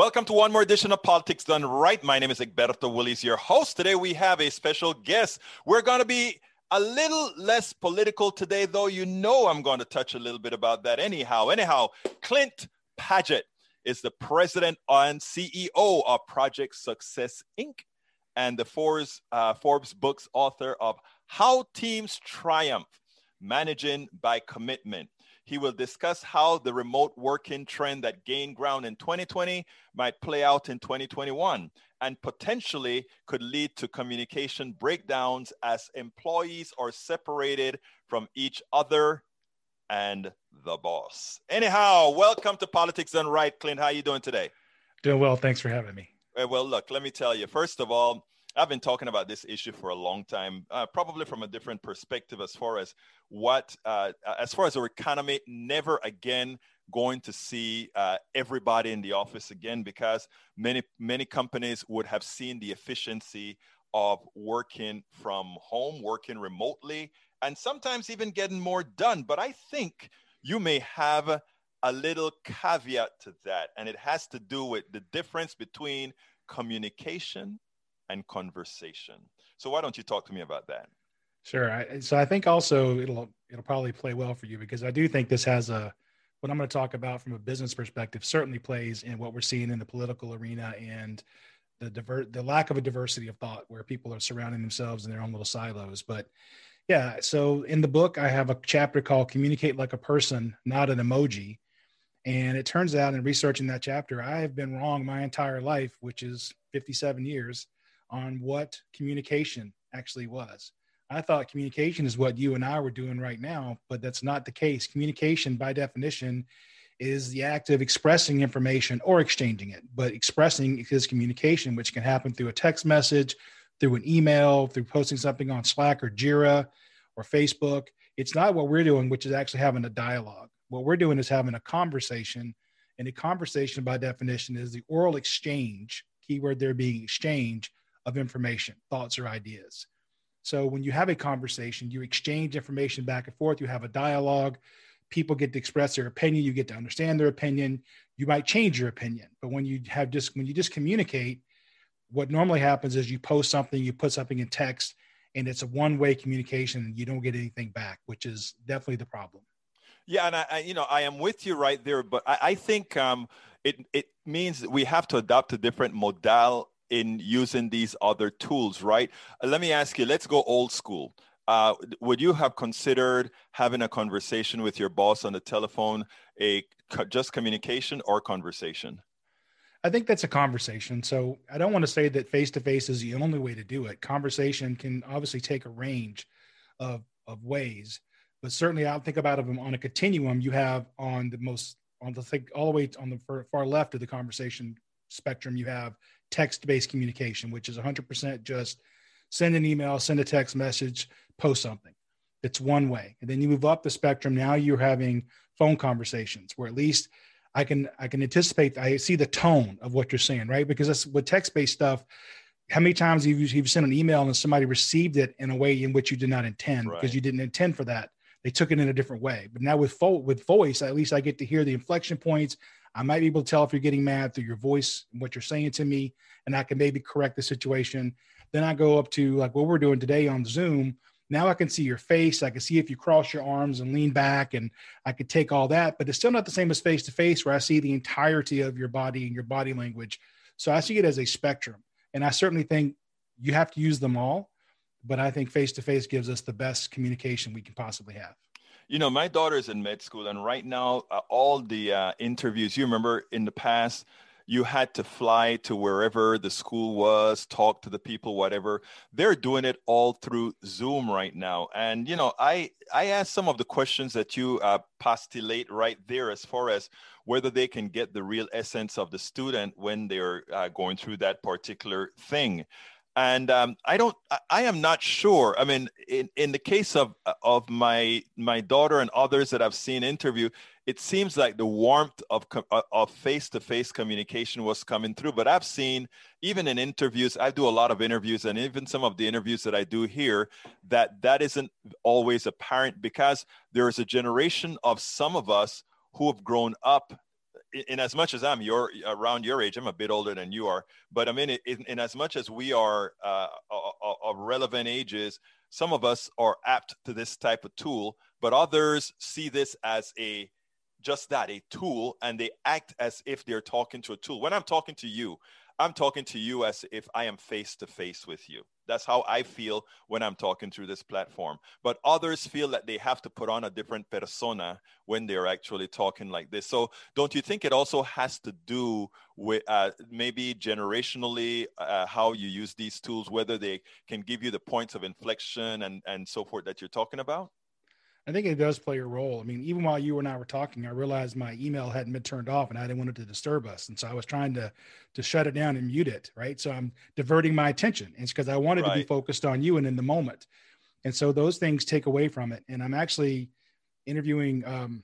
Welcome to one more edition of Politics Done Right. My name is Egberto Willies, your host. Today we have a special guest. We're going to be a little less political today, though you know I'm going to touch a little bit about that anyhow. Anyhow, Clint Padgett is the president and CEO of Project Success Inc. and the Forbes, uh, Forbes books author of How Teams Triumph Managing by Commitment. He will discuss how the remote working trend that gained ground in 2020 might play out in 2021 and potentially could lead to communication breakdowns as employees are separated from each other and the boss. Anyhow, welcome to Politics Done Right. Clint, how are you doing today? Doing well. Thanks for having me. Well, look, let me tell you. First of all, I've been talking about this issue for a long time, uh, probably from a different perspective as far as what, uh, as far as our economy, never again going to see uh, everybody in the office again because many many companies would have seen the efficiency of working from home, working remotely, and sometimes even getting more done. But I think you may have a little caveat to that, and it has to do with the difference between communication and conversation. So why don't you talk to me about that? Sure. I, so I think also it'll it'll probably play well for you because I do think this has a what I'm going to talk about from a business perspective certainly plays in what we're seeing in the political arena and the diver- the lack of a diversity of thought where people are surrounding themselves in their own little silos. But yeah, so in the book I have a chapter called "Communicate Like a Person, Not an Emoji," and it turns out in researching that chapter I have been wrong my entire life, which is 57 years on what communication actually was. I thought communication is what you and I were doing right now, but that's not the case. Communication, by definition, is the act of expressing information or exchanging it. But expressing is communication, which can happen through a text message, through an email, through posting something on Slack or Jira or Facebook. It's not what we're doing, which is actually having a dialogue. What we're doing is having a conversation. And a conversation, by definition, is the oral exchange, keyword there being exchange, of information, thoughts, or ideas. So when you have a conversation, you exchange information back and forth, you have a dialogue, people get to express their opinion, you get to understand their opinion, you might change your opinion. But when you have just when you just communicate, what normally happens is you post something, you put something in text, and it's a one-way communication you don't get anything back, which is definitely the problem. Yeah, and I, I you know, I am with you right there, but I, I think um, it it means that we have to adopt a different modal in using these other tools, right? Uh, let me ask you, let's go old school. Uh, would you have considered having a conversation with your boss on the telephone, a just communication or conversation? I think that's a conversation. So I don't want to say that face to face is the only way to do it. Conversation can obviously take a range of, of ways, but certainly I'll think about them on a continuum. You have on the most on the thing all the way on the far left of the conversation spectrum, you have text based communication, which is 100% just send an email, send a text message, post something. It's one way. And then you move up the spectrum. Now you're having phone conversations where at least I can I can anticipate I see the tone of what you're saying, right? Because that's with text-based stuff. How many times have you, you've sent an email and somebody received it in a way in which you did not intend right. because you didn't intend for that? They took it in a different way. But now with fo- with voice, at least I get to hear the inflection points. I might be able to tell if you're getting mad through your voice what you're saying to me, and I can maybe correct the situation. Then I go up to like what we're doing today on Zoom. Now I can see your face. I can see if you cross your arms and lean back, and I could take all that, but it's still not the same as face to face where I see the entirety of your body and your body language. So I see it as a spectrum. And I certainly think you have to use them all, but I think face to face gives us the best communication we can possibly have you know my daughter is in med school and right now uh, all the uh, interviews you remember in the past you had to fly to wherever the school was talk to the people whatever. They're doing it all through zoom right now. And you know i i asked some of the questions that you uh, postulate right there as far as whether they can get the real essence of the student when they're uh, going through that particular thing and um, I don't, I am not sure. I mean, in, in the case of of my my daughter and others that I've seen interview, it seems like the warmth of uh, of face to face communication was coming through. But I've seen even in interviews, I do a lot of interviews, and even some of the interviews that I do here, that that isn't always apparent because there is a generation of some of us who have grown up in as much as I'm your around your age, I'm a bit older than you are, but I mean, in, in as much as we are uh, of relevant ages, some of us are apt to this type of tool, but others see this as a just that a tool and they act as if they're talking to a tool. When I'm talking to you, I'm talking to you as if I am face to face with you. That's how I feel when I'm talking through this platform. But others feel that they have to put on a different persona when they're actually talking like this. So, don't you think it also has to do with uh, maybe generationally uh, how you use these tools, whether they can give you the points of inflection and, and so forth that you're talking about? I think it does play a role. I mean, even while you and I were talking, I realized my email hadn't been turned off and I didn't want it to disturb us. And so I was trying to to shut it down and mute it, right? So I'm diverting my attention. It's because I wanted right. to be focused on you and in the moment. And so those things take away from it. And I'm actually interviewing um,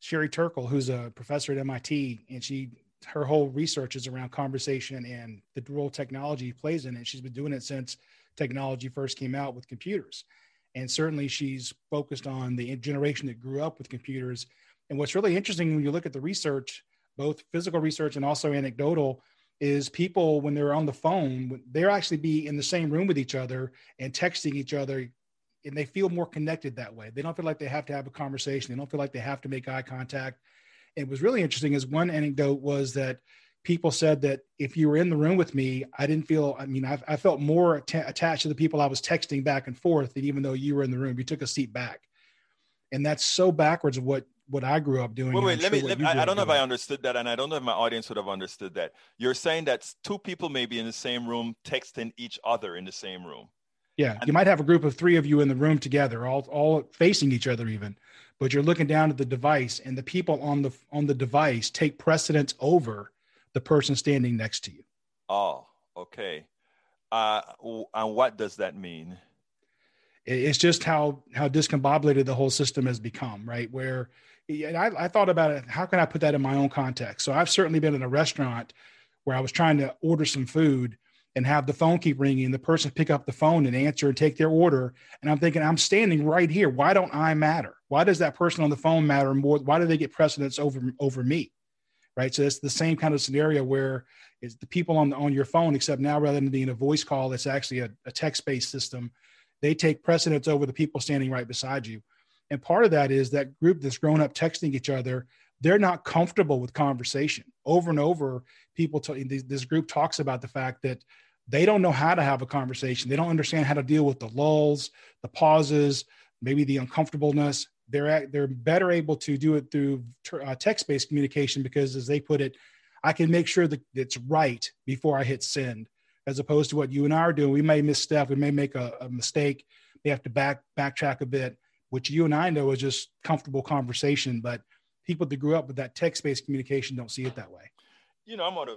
Sherry Turkle, who's a professor at MIT, and she her whole research is around conversation and the role technology plays in it. She's been doing it since technology first came out with computers and certainly she's focused on the generation that grew up with computers. And what's really interesting when you look at the research, both physical research and also anecdotal, is people when they're on the phone, they're actually be in the same room with each other and texting each other, and they feel more connected that way. They don't feel like they have to have a conversation. They don't feel like they have to make eye contact. And was really interesting is one anecdote was that people said that if you were in the room with me, I didn't feel, I mean, I, I felt more attached to the people I was texting back and forth than even though you were in the room, you took a seat back. And that's so backwards of what, what I grew up doing. Wait, wait, let sure me, let me I, I don't know if I understood that. And I don't know if my audience would have understood that. You're saying that two people may be in the same room texting each other in the same room. Yeah. And, you might have a group of three of you in the room together, all, all facing each other even, but you're looking down at the device and the people on the, on the device take precedence over the person standing next to you. Oh, okay. Uh, and what does that mean? It's just how how discombobulated the whole system has become, right? Where and I, I thought about it. How can I put that in my own context? So I've certainly been in a restaurant where I was trying to order some food and have the phone keep ringing the person pick up the phone and answer and take their order. And I'm thinking, I'm standing right here. Why don't I matter? Why does that person on the phone matter more? Why do they get precedence over over me? Right? So it's the same kind of scenario where it's the people on the, on your phone, except now rather than being a voice call, it's actually a, a text-based system. They take precedence over the people standing right beside you. And part of that is that group that's grown up texting each other, they're not comfortable with conversation. Over and over, people, t- this group talks about the fact that they don't know how to have a conversation. They don't understand how to deal with the lulls, the pauses, maybe the uncomfortableness they're they're better able to do it through uh, text-based communication because as they put it i can make sure that it's right before i hit send as opposed to what you and i are doing. We may misstep we may make a, a mistake we have to back backtrack a bit which you and i know is just comfortable conversation but people that grew up with that text-based communication don't see it that way. You know i'm gonna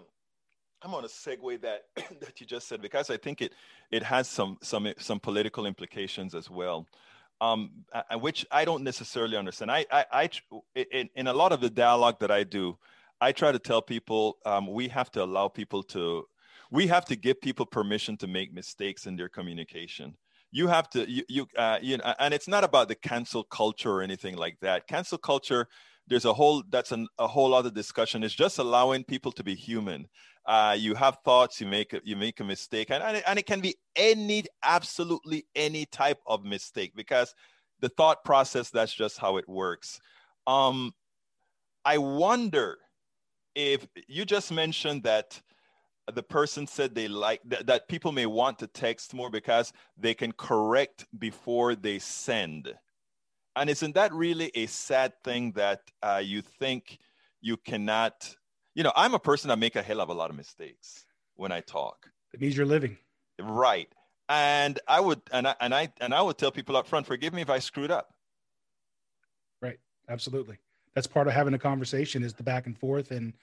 i'm gonna segue that that you just said because i think it it has some some some political implications as well um, which I don't necessarily understand. I, I, I in, in, a lot of the dialogue that I do, I try to tell people um, we have to allow people to, we have to give people permission to make mistakes in their communication. You have to, you, you, uh, you know, and it's not about the cancel culture or anything like that. Cancel culture, there's a whole, that's an, a whole other discussion. It's just allowing people to be human. Uh, you have thoughts you make you make a mistake and, and, it, and it can be any absolutely any type of mistake because the thought process that's just how it works. Um, i wonder if you just mentioned that the person said they like th- that people may want to text more because they can correct before they send and isn't that really a sad thing that uh, you think you cannot you know, I'm a person that make a hell of a lot of mistakes when I talk. It means you're living. Right. And I would and I and I and I would tell people up front, forgive me if I screwed up. Right. Absolutely. That's part of having a conversation is the back and forth and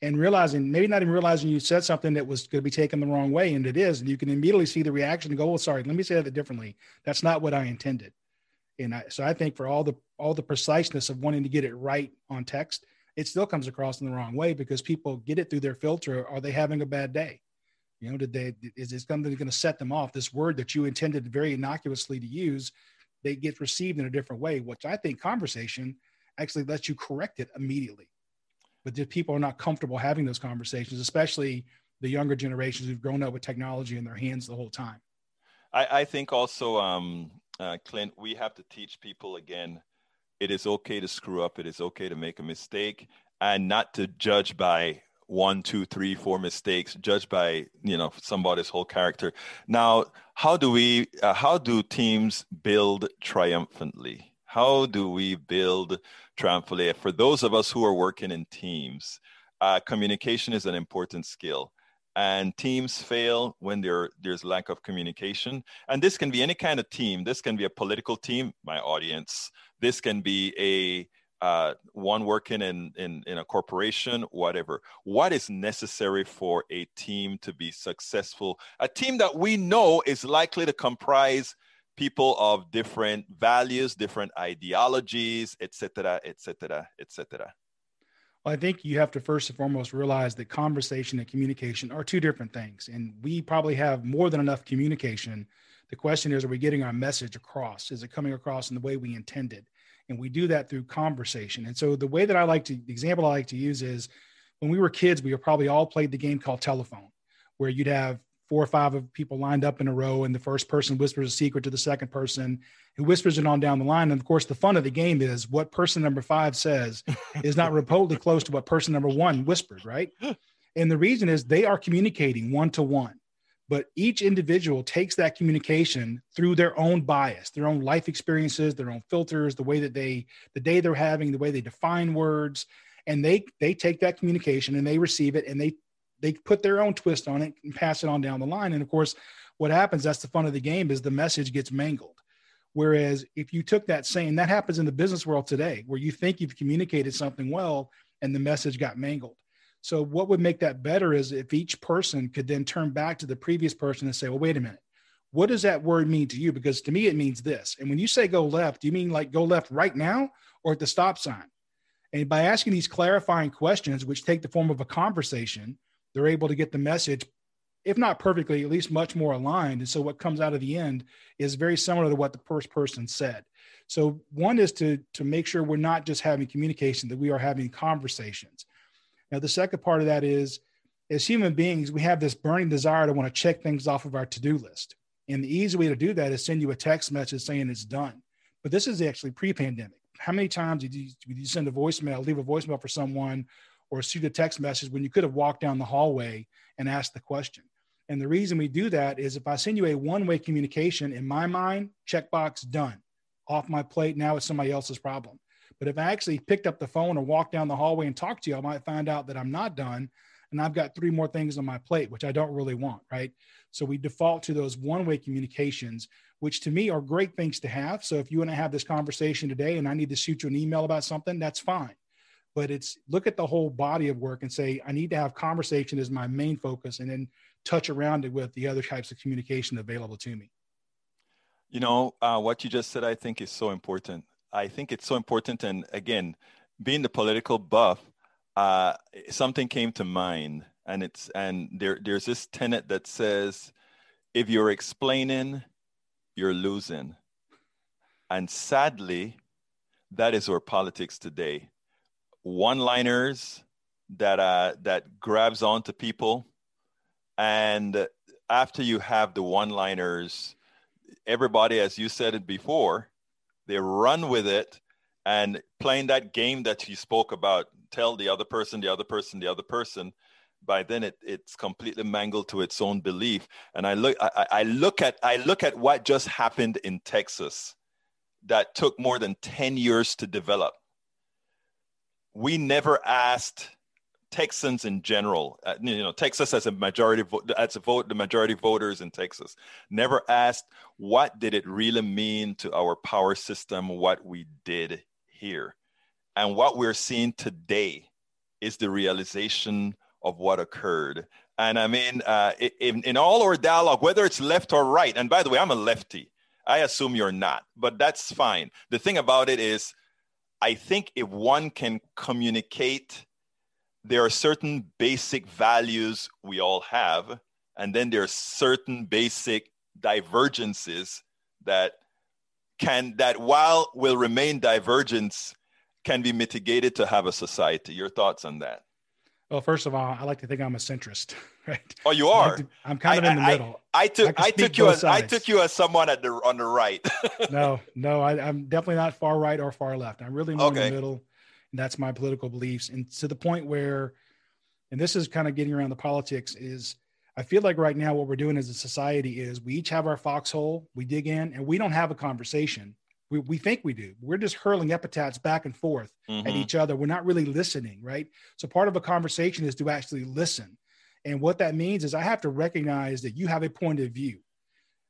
and realizing maybe not even realizing you said something that was going to be taken the wrong way and it is and you can immediately see the reaction and go well sorry let me say that differently that's not what i intended and I, so i think for all the all the preciseness of wanting to get it right on text it still comes across in the wrong way because people get it through their filter. Are they having a bad day? You know, did they is it something that's going to set them off? This word that you intended very innocuously to use, they get received in a different way, which I think conversation actually lets you correct it immediately. but just people are not comfortable having those conversations, especially the younger generations who've grown up with technology in their hands the whole time. I, I think also, um, uh, Clint, we have to teach people again it is okay to screw up, it is okay to make a mistake, and not to judge by one, two, three, four mistakes, judged by you know somebody's whole character. Now, how do we? Uh, how do teams build triumphantly? How do we build triumphantly? For those of us who are working in teams, uh, communication is an important skill and teams fail when there, there's lack of communication. And this can be any kind of team. This can be a political team my audience. This can be a uh, one working in, in in a corporation whatever. What is necessary for a team to be successful? A team that we know is likely to comprise people of different values different ideologies etc etc etc well, I think you have to first and foremost realize that conversation and communication are two different things. And we probably have more than enough communication. The question is, are we getting our message across? Is it coming across in the way we intended? And we do that through conversation. And so the way that I like to, the example I like to use is when we were kids, we probably all played the game called telephone, where you'd have four or five of people lined up in a row, and the first person whispers a secret to the second person, who whispers it on down the line. And of course, the fun of the game is what person number five says is not remotely close to what person number one whispered, right? And the reason is they are communicating one to one, but each individual takes that communication through their own bias, their own life experiences, their own filters, the way that they, the day they're having, the way they define words, and they they take that communication and they receive it and they they put their own twist on it and pass it on down the line. And of course, what happens, that's the fun of the game, is the message gets mangled. Whereas if you took that same, that happens in the business world today, where you think you've communicated something well and the message got mangled. So, what would make that better is if each person could then turn back to the previous person and say, well, wait a minute, what does that word mean to you? Because to me, it means this. And when you say go left, do you mean like go left right now or at the stop sign? And by asking these clarifying questions, which take the form of a conversation, they're able to get the message, if not perfectly, at least much more aligned. And so what comes out of the end is very similar to what the first person said. So one is to to make sure we're not just having communication, that we are having conversations. Now the second part of that is as human beings, we have this burning desire to want to check things off of our to-do list. And the easy way to do that is send you a text message saying it's done. But this is actually pre-pandemic. How many times did you, did you send a voicemail, leave a voicemail for someone or shoot a text message when you could have walked down the hallway and asked the question. And the reason we do that is if I send you a one way communication, in my mind, checkbox done, off my plate. Now it's somebody else's problem. But if I actually picked up the phone or walked down the hallway and talked to you, I might find out that I'm not done and I've got three more things on my plate, which I don't really want, right? So we default to those one way communications, which to me are great things to have. So if you want to have this conversation today and I need to shoot you an email about something, that's fine but it's look at the whole body of work and say i need to have conversation as my main focus and then touch around it with the other types of communication available to me. You know uh, what you just said i think is so important. I think it's so important. And again being the political buff uh, something came to mind and it's and there there's this tenet that says if you're explaining you're losing. And sadly that is our politics today one-liners that uh, that grabs onto people, and after you have the one-liners, everybody, as you said it before, they run with it and playing that game that you spoke about. Tell the other person, the other person, the other person. By then, it, it's completely mangled to its own belief. And I look, I, I look at, I look at what just happened in Texas, that took more than ten years to develop we never asked Texans in general, uh, you know, Texas as a majority vote, as a vote, the majority voters in Texas never asked what did it really mean to our power system what we did here, and what we're seeing today is the realization of what occurred. And I mean, uh, in, in all our dialogue, whether it's left or right, and by the way, I'm a lefty. I assume you're not, but that's fine. The thing about it is, I think if one can communicate, there are certain basic values we all have, and then there are certain basic divergences that can that while will remain divergence can be mitigated to have a society. Your thoughts on that? Well, first of all, I like to think I'm a centrist, right? Oh, you are. Like I'm kind of I, in the I, middle. I, I took I, took you as sides. I took you as someone at the on the right. no, no, I, am definitely not far right or far left. I'm really more okay. in the middle, and that's my political beliefs. And to the point where, and this is kind of getting around the politics, is I feel like right now what we're doing as a society is we each have our foxhole, we dig in, and we don't have a conversation we, we think we do. We're just hurling epithets back and forth mm-hmm. at each other. We're not really listening, right? So part of a conversation is to actually listen. And what that means is I have to recognize that you have a point of view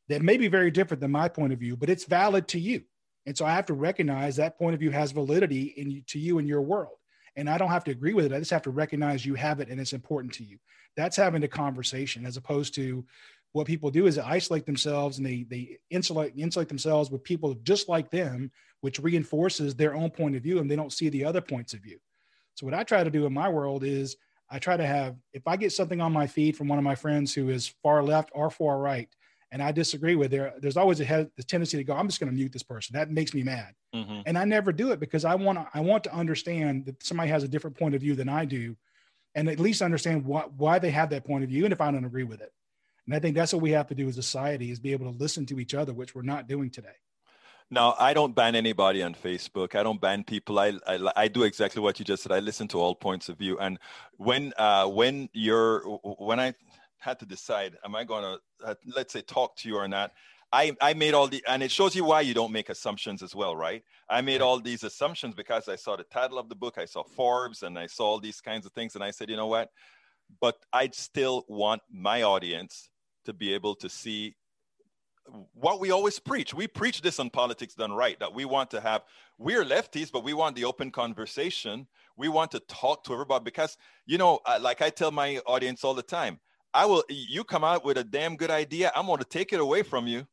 that may be very different than my point of view, but it's valid to you. And so I have to recognize that point of view has validity in to you in your world. And I don't have to agree with it. I just have to recognize you have it and it's important to you. That's having a conversation as opposed to what people do is they isolate themselves and they they insulate insulate themselves with people just like them, which reinforces their own point of view and they don't see the other points of view. So what I try to do in my world is I try to have if I get something on my feed from one of my friends who is far left or far right, and I disagree with there, there's always a head, the tendency to go, I'm just going to mute this person. That makes me mad, mm-hmm. and I never do it because I want to I want to understand that somebody has a different point of view than I do, and at least understand why why they have that point of view, and if I don't agree with it. And I think that's what we have to do as a society is be able to listen to each other, which we're not doing today. Now, I don't ban anybody on Facebook. I don't ban people. I, I, I do exactly what you just said. I listen to all points of view. And when uh, when you're when I had to decide, am I going to uh, let's say talk to you or not? I, I made all the and it shows you why you don't make assumptions as well, right? I made all these assumptions because I saw the title of the book, I saw Forbes, and I saw all these kinds of things, and I said, you know what? But I still want my audience to be able to see what we always preach. We preach this on Politics Done Right that we want to have, we're lefties, but we want the open conversation. We want to talk to everybody because, you know, like I tell my audience all the time, I will, you come out with a damn good idea, I'm going to take it away from you.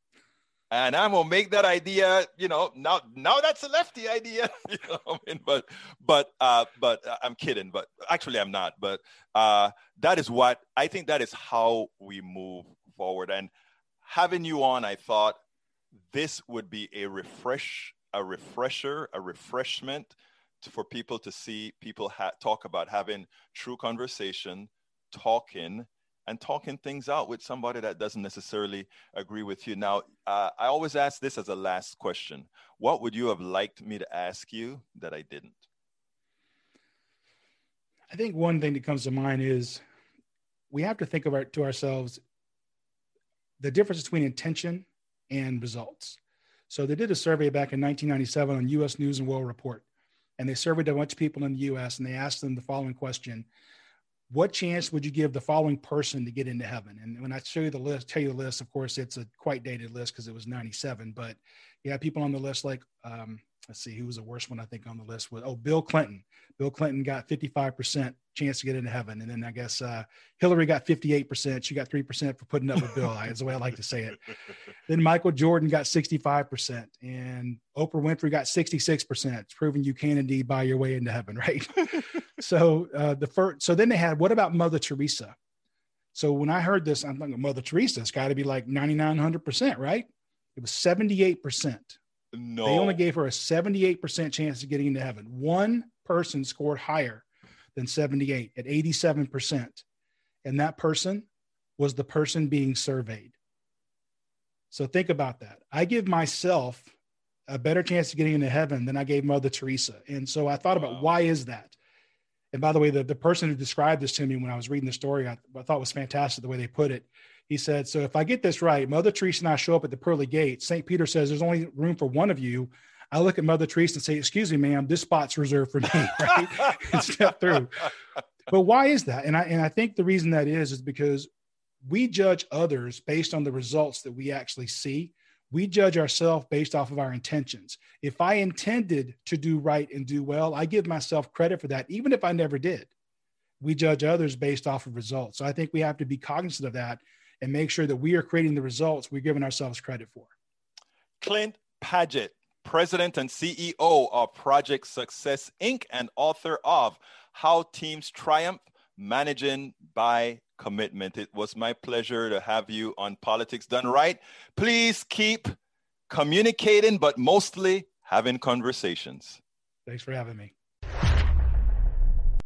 And I'm gonna make that idea, you know. Now, now that's a lefty idea, you know. I mean, but, but, uh, but uh, I'm kidding. But actually, I'm not. But uh, that is what I think. That is how we move forward. And having you on, I thought this would be a refresh, a refresher, a refreshment for people to see people ha- talk about having true conversation, talking, and talking things out with somebody that doesn't necessarily agree with you. Now, uh, I always ask this as a last question: What would you have liked me to ask you that I didn't? I think one thing that comes to mind is we have to think about to ourselves the difference between intention and results. So they did a survey back in 1997 on U.S. News and World Report, and they surveyed a bunch of people in the U.S. and they asked them the following question: What chance would you give the following person to get into heaven? And when I show you the list, tell you the list, of course, it's a quite dated list because it was 97, but you have people on the list like um, let's see who was the worst one I think on the list was oh Bill Clinton. Bill Clinton got 55% chance to get into heaven, and then I guess uh, Hillary got 58%. She got three percent for putting up with Bill. Is the way I like to say it. Then Michael Jordan got 65%, and Oprah Winfrey got 66%. It's proving you can indeed buy your way into heaven, right? so uh, the first, so then they had what about Mother Teresa? So when I heard this, I'm thinking Mother Teresa, it's got to be like 9,900%, right? It was 78%. No. They only gave her a 78% chance of getting into heaven. One person scored higher than 78 at 87%. And that person was the person being surveyed. So think about that. I give myself a better chance of getting into heaven than I gave Mother Teresa. And so I thought wow. about why is that? And by the way, the, the person who described this to me when I was reading the story, I, I thought was fantastic the way they put it. He said, So if I get this right, Mother Teresa and I show up at the pearly gates. St. Peter says there's only room for one of you. I look at Mother Teresa and say, Excuse me, ma'am, this spot's reserved for me, right? and step through. But why is that? And I and I think the reason that is is because we judge others based on the results that we actually see. We judge ourselves based off of our intentions. If I intended to do right and do well, I give myself credit for that, even if I never did. We judge others based off of results. So I think we have to be cognizant of that and make sure that we are creating the results we're giving ourselves credit for. Clint Padgett, President and CEO of Project Success Inc., and author of How Teams Triumph Managing by Commitment. It was my pleasure to have you on Politics Done Right. Please keep communicating, but mostly having conversations. Thanks for having me